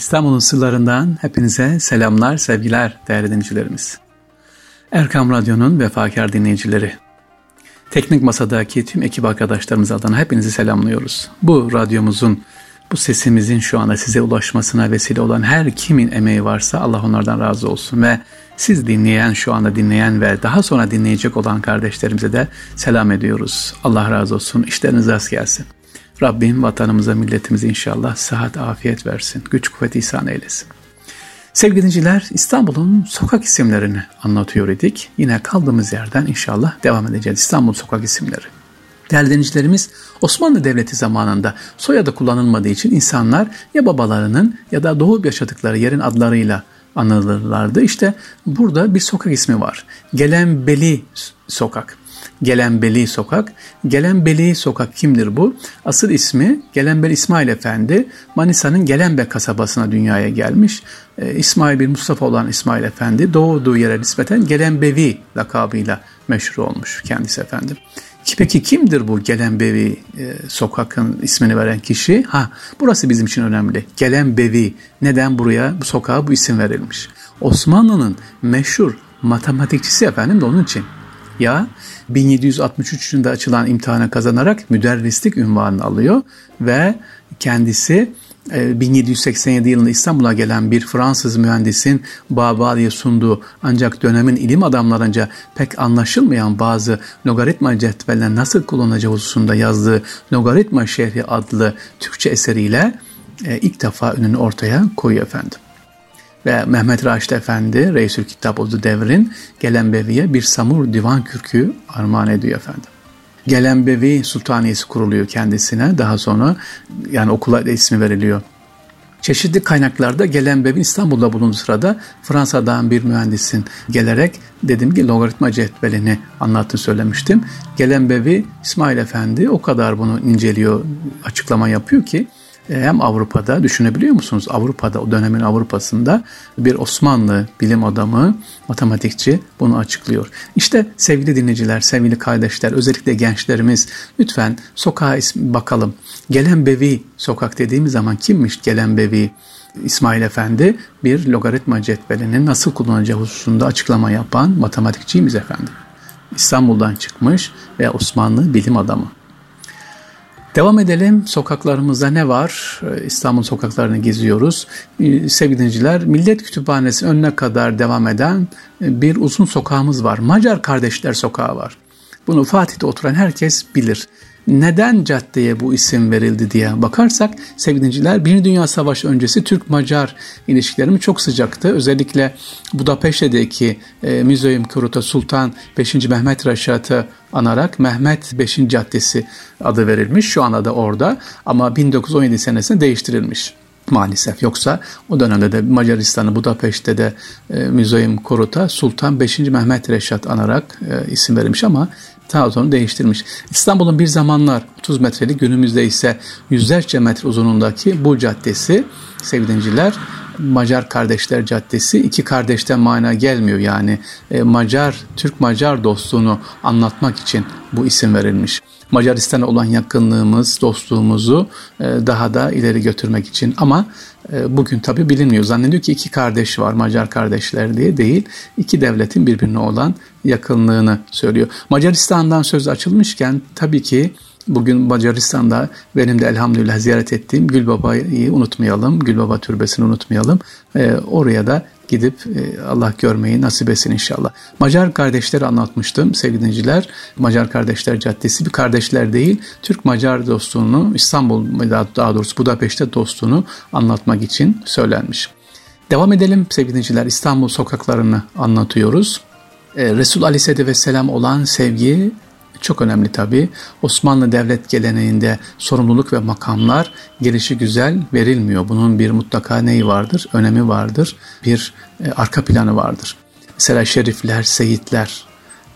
İstanbul'un sırlarından hepinize selamlar, sevgiler değerli dinleyicilerimiz. Erkam Radyo'nun vefakar dinleyicileri. Teknik Masa'daki tüm ekip arkadaşlarımız adına hepinizi selamlıyoruz. Bu radyomuzun, bu sesimizin şu anda size ulaşmasına vesile olan her kimin emeği varsa Allah onlardan razı olsun. Ve siz dinleyen, şu anda dinleyen ve daha sonra dinleyecek olan kardeşlerimize de selam ediyoruz. Allah razı olsun, işleriniz rast gelsin. Rabbim vatanımıza, milletimize inşallah sıhhat, afiyet versin, güç kuvvet ihsan eylesin. Sevgili dinleyiciler, İstanbul'un sokak isimlerini anlatıyor idik. Yine kaldığımız yerden inşallah devam edeceğiz. İstanbul sokak isimleri. Değerli dinleyicilerimiz, Osmanlı Devleti zamanında soyadı kullanılmadığı için insanlar ya babalarının ya da doğup yaşadıkları yerin adlarıyla anılırlardı. İşte burada bir sokak ismi var. Gelenbeli Sokak. Gelenbeli Sokak. Gelenbeli Sokak kimdir bu? Asıl ismi Gelenbeli İsmail Efendi. Manisa'nın Gelenbe kasabasına dünyaya gelmiş. Ee, İsmail bir Mustafa olan İsmail Efendi doğduğu yere nispeten Gelenbevi lakabıyla meşhur olmuş kendisi efendim. Peki kimdir bu Gelenbevi e, sokakın ismini veren kişi? Ha, burası bizim için önemli. Gelenbevi. Neden buraya bu sokağa bu isim verilmiş? Osmanlı'nın meşhur matematikçisi efendim de onun için. Ya 1763 yılında açılan imtihana kazanarak müderrislik ünvanını alıyor ve kendisi 1787 e, yılında İstanbul'a gelen bir Fransız mühendisin Babali'ye sunduğu ancak dönemin ilim adamlarınca pek anlaşılmayan bazı logaritma cetvellerine nasıl kullanacağı hususunda yazdığı Logaritma Şehri adlı Türkçe eseriyle e, ilk defa önünü ortaya koyuyor efendim ve Mehmet Raşit Efendi Reisül Kitap olduğu devrin Gelenbevi'ye bir samur divan kürkü armağan ediyor efendim. Gelenbevi Sultaniyesi kuruluyor kendisine. Daha sonra yani okula da ismi veriliyor. Çeşitli kaynaklarda Gelenbevi İstanbul'da bulunduğu sırada Fransa'dan bir mühendisin gelerek dedim ki logaritma cetvelini anlattı söylemiştim. Gelenbevi İsmail Efendi o kadar bunu inceliyor, açıklama yapıyor ki hem Avrupa'da düşünebiliyor musunuz? Avrupa'da o dönemin Avrupa'sında bir Osmanlı bilim adamı, matematikçi bunu açıklıyor. İşte sevgili dinleyiciler, sevgili kardeşler, özellikle gençlerimiz lütfen sokağa bakalım. Gelen Bevi sokak dediğimiz zaman kimmiş Gelen Bevi? İsmail Efendi bir logaritma cetvelinin nasıl kullanacağı hususunda açıklama yapan matematikçiyimiz efendim. İstanbul'dan çıkmış ve Osmanlı bilim adamı. Devam edelim. Sokaklarımızda ne var? Ee, İstanbul sokaklarını geziyoruz. Ee, sevgili dinleyiciler, Millet Kütüphanesi önüne kadar devam eden e, bir uzun sokağımız var. Macar Kardeşler Sokağı var. Bunu Fatih'te oturan herkes bilir neden caddeye bu isim verildi diye bakarsak sevgili Bir Dünya Savaşı öncesi Türk-Macar ilişkilerimiz çok sıcaktı. Özellikle Budapeşte'deki e, Müzeyim Kuruta Sultan 5. Mehmet Reşat'ı anarak Mehmet 5. Caddesi adı verilmiş. Şu anda da orada ama 1917 senesinde değiştirilmiş maalesef. Yoksa o dönemde de Macaristan'ı Budapeşte de e, Müzeyim Korut'a Sultan 5. Mehmet Reşat anarak e, isim verilmiş ama daha değiştirmiş. İstanbul'un bir zamanlar 30 metrelik günümüzde ise yüzlerce metre uzunluğundaki bu caddesi sevgili Macar Kardeşler Caddesi iki kardeşten mana gelmiyor yani e, Macar Türk-Macar dostluğunu anlatmak için bu isim verilmiş. Macaristan'a olan yakınlığımız, dostluğumuzu e, daha da ileri götürmek için ama e, bugün tabi bilinmiyor. Zannediyor ki iki kardeş var Macar kardeşler diye değil. iki devletin birbirine olan yakınlığını söylüyor. Macaristan'dan söz açılmışken tabii ki Bugün Macaristan'da benim de elhamdülillah ziyaret ettiğim Gülbaba'yı unutmayalım. Gülbaba Türbesi'ni unutmayalım. Ee, oraya da gidip e, Allah görmeyi nasip etsin inşallah. Macar kardeşleri anlatmıştım sevgili dinleyiciler. Macar Kardeşler Caddesi bir kardeşler değil, Türk-Macar dostluğunu İstanbul daha doğrusu Budapeşte dostluğunu anlatmak için söylenmiş. Devam edelim sevgili dinleyiciler. İstanbul sokaklarını anlatıyoruz. Ee, Resul Aleyhisselatü Vesselam olan sevgi çok önemli tabi. Osmanlı devlet geleneğinde sorumluluk ve makamlar gelişi güzel verilmiyor. Bunun bir mutlaka neyi vardır? Önemi vardır. Bir e, arka planı vardır. Mesela şerifler, seyitler,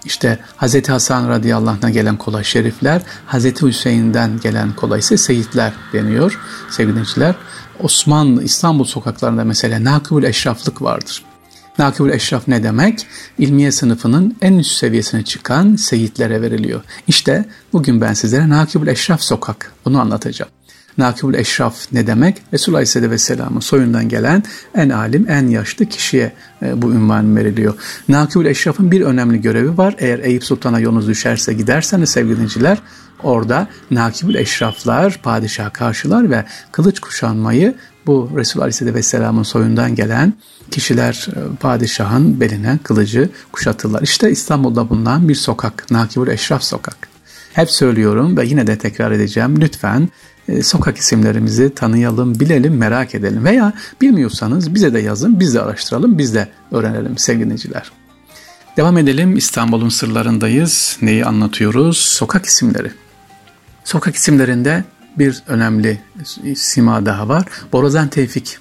işte Hz. Hasan radıyallahu anh'a gelen kolay şerifler, Hz. Hüseyin'den gelen kolay ise seyitler deniyor sevgili Osmanlı İstanbul sokaklarında mesela nakıbül eşraflık vardır. Nakibül Eşraf ne demek? İlmiye sınıfının en üst seviyesine çıkan seyitlere veriliyor. İşte bugün ben sizlere Nakibül Eşraf Sokak bunu anlatacağım. Nakibul Eşraf ne demek? Resulullah Aleyhisselatü Vesselam'ın soyundan gelen en alim, en yaşlı kişiye e, bu ünvan veriliyor. Nakibul Eşraf'ın bir önemli görevi var. Eğer Eyüp Sultan'a yolunuz düşerse giderseniz sevgili dinciler, orada Nakibul Eşraflar padişah karşılar ve kılıç kuşanmayı bu Resulullah Aleyhisselatü Vesselam'ın soyundan gelen kişiler e, padişahın beline kılıcı kuşatırlar. İşte İstanbul'da bulunan bir sokak, Nakibul Eşraf Sokak. Hep söylüyorum ve yine de tekrar edeceğim. Lütfen e, sokak isimlerimizi tanıyalım, bilelim, merak edelim. Veya bilmiyorsanız bize de yazın, biz de araştıralım, biz de öğrenelim sevgiliciler. Devam edelim. İstanbul'un sırlarındayız. Neyi anlatıyoruz? Sokak isimleri. Sokak isimlerinde bir önemli sima daha var. Borazan Tevfik.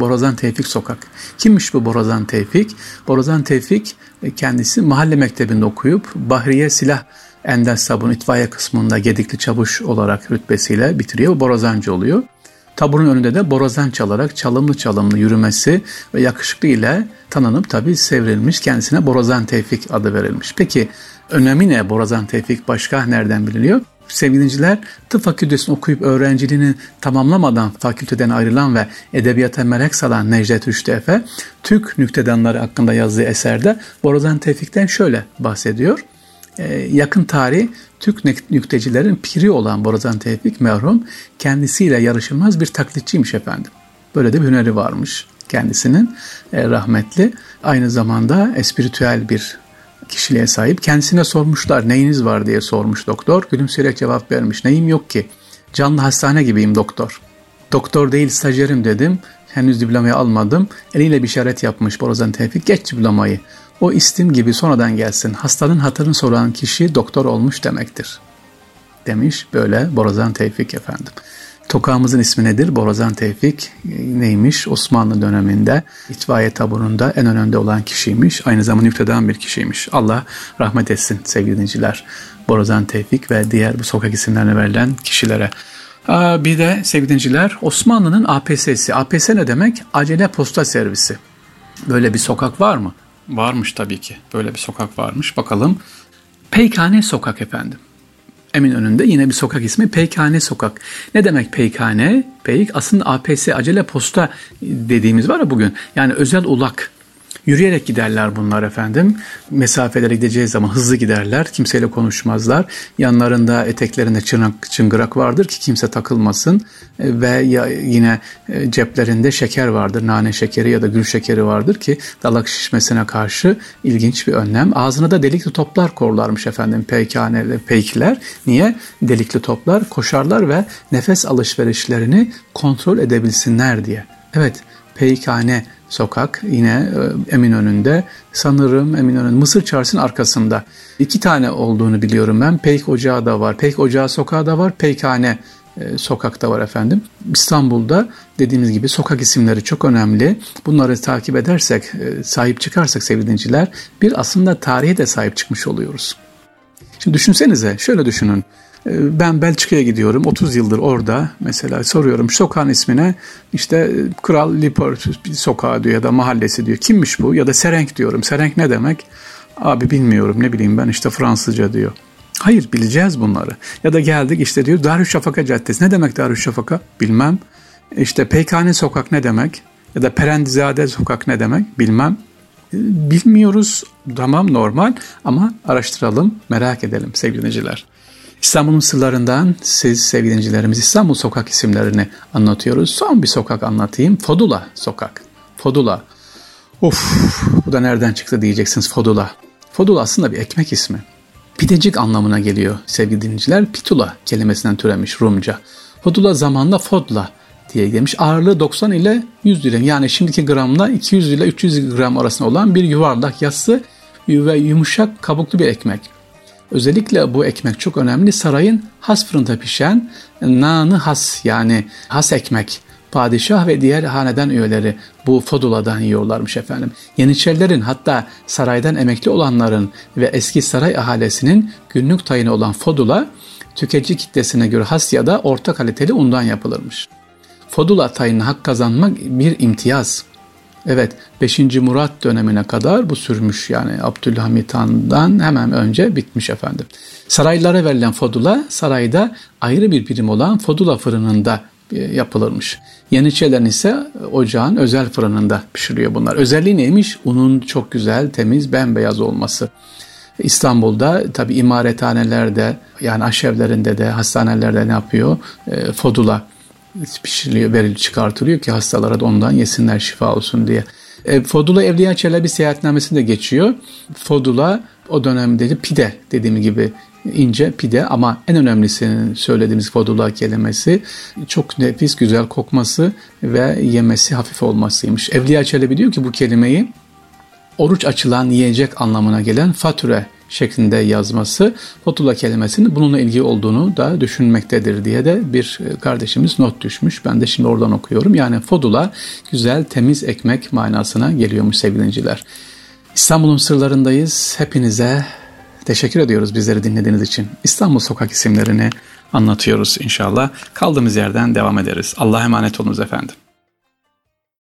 Borazan Tevfik Sokak. Kimmiş bu Borazan Tevfik? Borazan Tevfik e, kendisi mahalle mektebinde okuyup Bahriye Silah Endes Sabun itfaiye kısmında Gedikli Çavuş olarak rütbesiyle bitiriyor. Borazancı oluyor. Taburun önünde de borazan çalarak çalımlı çalımlı yürümesi ve yakışıklı ile tanınıp tabi sevrilmiş kendisine Borazan Tevfik adı verilmiş. Peki önemi ne Borazan Tevfik başka nereden biliniyor? Sevgiliciler tıp fakültesini okuyup öğrenciliğini tamamlamadan fakülteden ayrılan ve edebiyata merak salan Necdet Rüştü Efe, Türk nüktedanları hakkında yazdığı eserde Borazan Tevfik'ten şöyle bahsediyor. Ee, yakın tarih Türk nüktecilerin piri olan Borazan Tevfik merhum kendisiyle yarışılmaz bir taklitçiymiş efendim. Böyle de bir hüneri varmış kendisinin e, rahmetli. Aynı zamanda espiritüel bir kişiliğe sahip. Kendisine sormuşlar neyiniz var diye sormuş doktor. Gülümseyerek cevap vermiş. Neyim yok ki? Canlı hastane gibiyim doktor. Doktor değil stajyerim dedim. Henüz diplomayı almadım. Eliyle bir işaret yapmış Borazan Tevfik. Geç diplomayı. O istim gibi sonradan gelsin. Hastanın hatırını soran kişi doktor olmuş demektir. Demiş böyle Borazan Tevfik efendim. Tokağımızın ismi nedir? Borazan Tevfik neymiş? Osmanlı döneminde itfaiye taburunda en önünde olan kişiymiş. Aynı zamanda yüktedan bir kişiymiş. Allah rahmet etsin sevgili dinleyiciler. Borazan Tevfik ve diğer bu sokak isimlerine verilen kişilere. Bir de sevgili dinleyiciler Osmanlı'nın APS'si. APS ne demek? Acele Posta Servisi. Böyle bir sokak var mı? Varmış tabii ki. Böyle bir sokak varmış. Bakalım. Peykane Sokak efendim. Emin önünde yine bir sokak ismi Peykane Sokak. Ne demek Peykane? Peyk aslında APS acele posta dediğimiz var ya bugün. Yani özel ulak Yürüyerek giderler bunlar efendim. Mesafelere gideceği zaman hızlı giderler. Kimseyle konuşmazlar. Yanlarında eteklerinde çırnak, çıngırak vardır ki kimse takılmasın. E, ve ya yine e, ceplerinde şeker vardır. Nane şekeri ya da gül şekeri vardır ki dalak şişmesine karşı ilginç bir önlem. Ağzına da delikli toplar korlarmış efendim peykaneli peykiler. Niye? Delikli toplar koşarlar ve nefes alışverişlerini kontrol edebilsinler diye. Evet peykane sokak yine e, Eminönü'nde sanırım Eminönü Mısır Çarşısı'nın arkasında. iki tane olduğunu biliyorum ben. Peyk Ocağı da var. Peyk Ocağı sokağı da var. Peykhane sokakta var efendim. İstanbul'da dediğimiz gibi sokak isimleri çok önemli. Bunları takip edersek, e, sahip çıkarsak sevgili dinciler bir aslında tarihe de sahip çıkmış oluyoruz. Şimdi düşünsenize, şöyle düşünün. Ee, ben Belçika'ya gidiyorum 30 yıldır orada. Mesela soruyorum sokağın ismine işte e, Kral bir sokağı diyor ya da mahallesi diyor. Kimmiş bu? Ya da Serenk diyorum. Serenk ne demek? Abi bilmiyorum ne bileyim ben işte Fransızca diyor. Hayır bileceğiz bunları. Ya da geldik işte diyor Darüşşafaka Caddesi. Ne demek Darüşşafaka? Bilmem. İşte Peykane Sokak ne demek? Ya da Perendizade Sokak ne demek? Bilmem. E, bilmiyoruz. Tamam normal. Ama araştıralım merak edelim sevgili dinleyiciler. İstanbul'un sırlarından siz sevgili dinleyicilerimiz İstanbul sokak isimlerini anlatıyoruz. Son bir sokak anlatayım. Fodula sokak. Fodula. Uf bu da nereden çıktı diyeceksiniz Fodula. Fodula aslında bir ekmek ismi. Pidecik anlamına geliyor sevgili dinleyiciler. Pitula kelimesinden türemiş Rumca. Fodula zamanla fodla diye gelmiş. Ağırlığı 90 ile 100 dilim yani şimdiki gramla 200 ile 300 gram arasında olan bir yuvarlak yassı ve yumuşak kabuklu bir ekmek. Özellikle bu ekmek çok önemli. Sarayın has fırında pişen nanı has yani has ekmek padişah ve diğer hanedan üyeleri bu foduladan yiyorlarmış efendim. Yeniçerilerin hatta saraydan emekli olanların ve eski saray ahalisinin günlük tayini olan fodula tüketici kitlesine göre has ya da orta kaliteli undan yapılırmış. Fodula tayını hak kazanmak bir imtiyaz. Evet 5. Murat dönemine kadar bu sürmüş yani Abdülhamit Han'dan hemen önce bitmiş efendim. Saraylara verilen fodula sarayda ayrı bir birim olan fodula fırınında e, yapılırmış. Yeniçerilerin ise ocağın özel fırınında pişiriyor bunlar. Özelliği neymiş? Unun çok güzel, temiz, bembeyaz olması. İstanbul'da tabi imarethanelerde yani aşevlerinde de hastanelerde ne yapıyor? E, fodula pişiriliyor, veriliyor, çıkartılıyor ki hastalara da ondan yesinler şifa olsun diye. E, Fodula Evliya Çelebi seyahatnamesinde geçiyor. Fodula o dönemde de pide dediğim gibi ince pide ama en önemlisini söylediğimiz fodula kelimesi çok nefis güzel kokması ve yemesi hafif olmasıymış. Evliya Çelebi diyor ki bu kelimeyi oruç açılan yiyecek anlamına gelen fatüre şeklinde yazması fotula kelimesinin bununla ilgili olduğunu da düşünmektedir diye de bir kardeşimiz not düşmüş. Ben de şimdi oradan okuyorum. Yani fodula güzel temiz ekmek manasına geliyormuş sevgilinciler. İstanbul'un sırlarındayız. Hepinize teşekkür ediyoruz bizleri dinlediğiniz için. İstanbul sokak isimlerini anlatıyoruz inşallah. Kaldığımız yerden devam ederiz. Allah'a emanet olunuz efendim.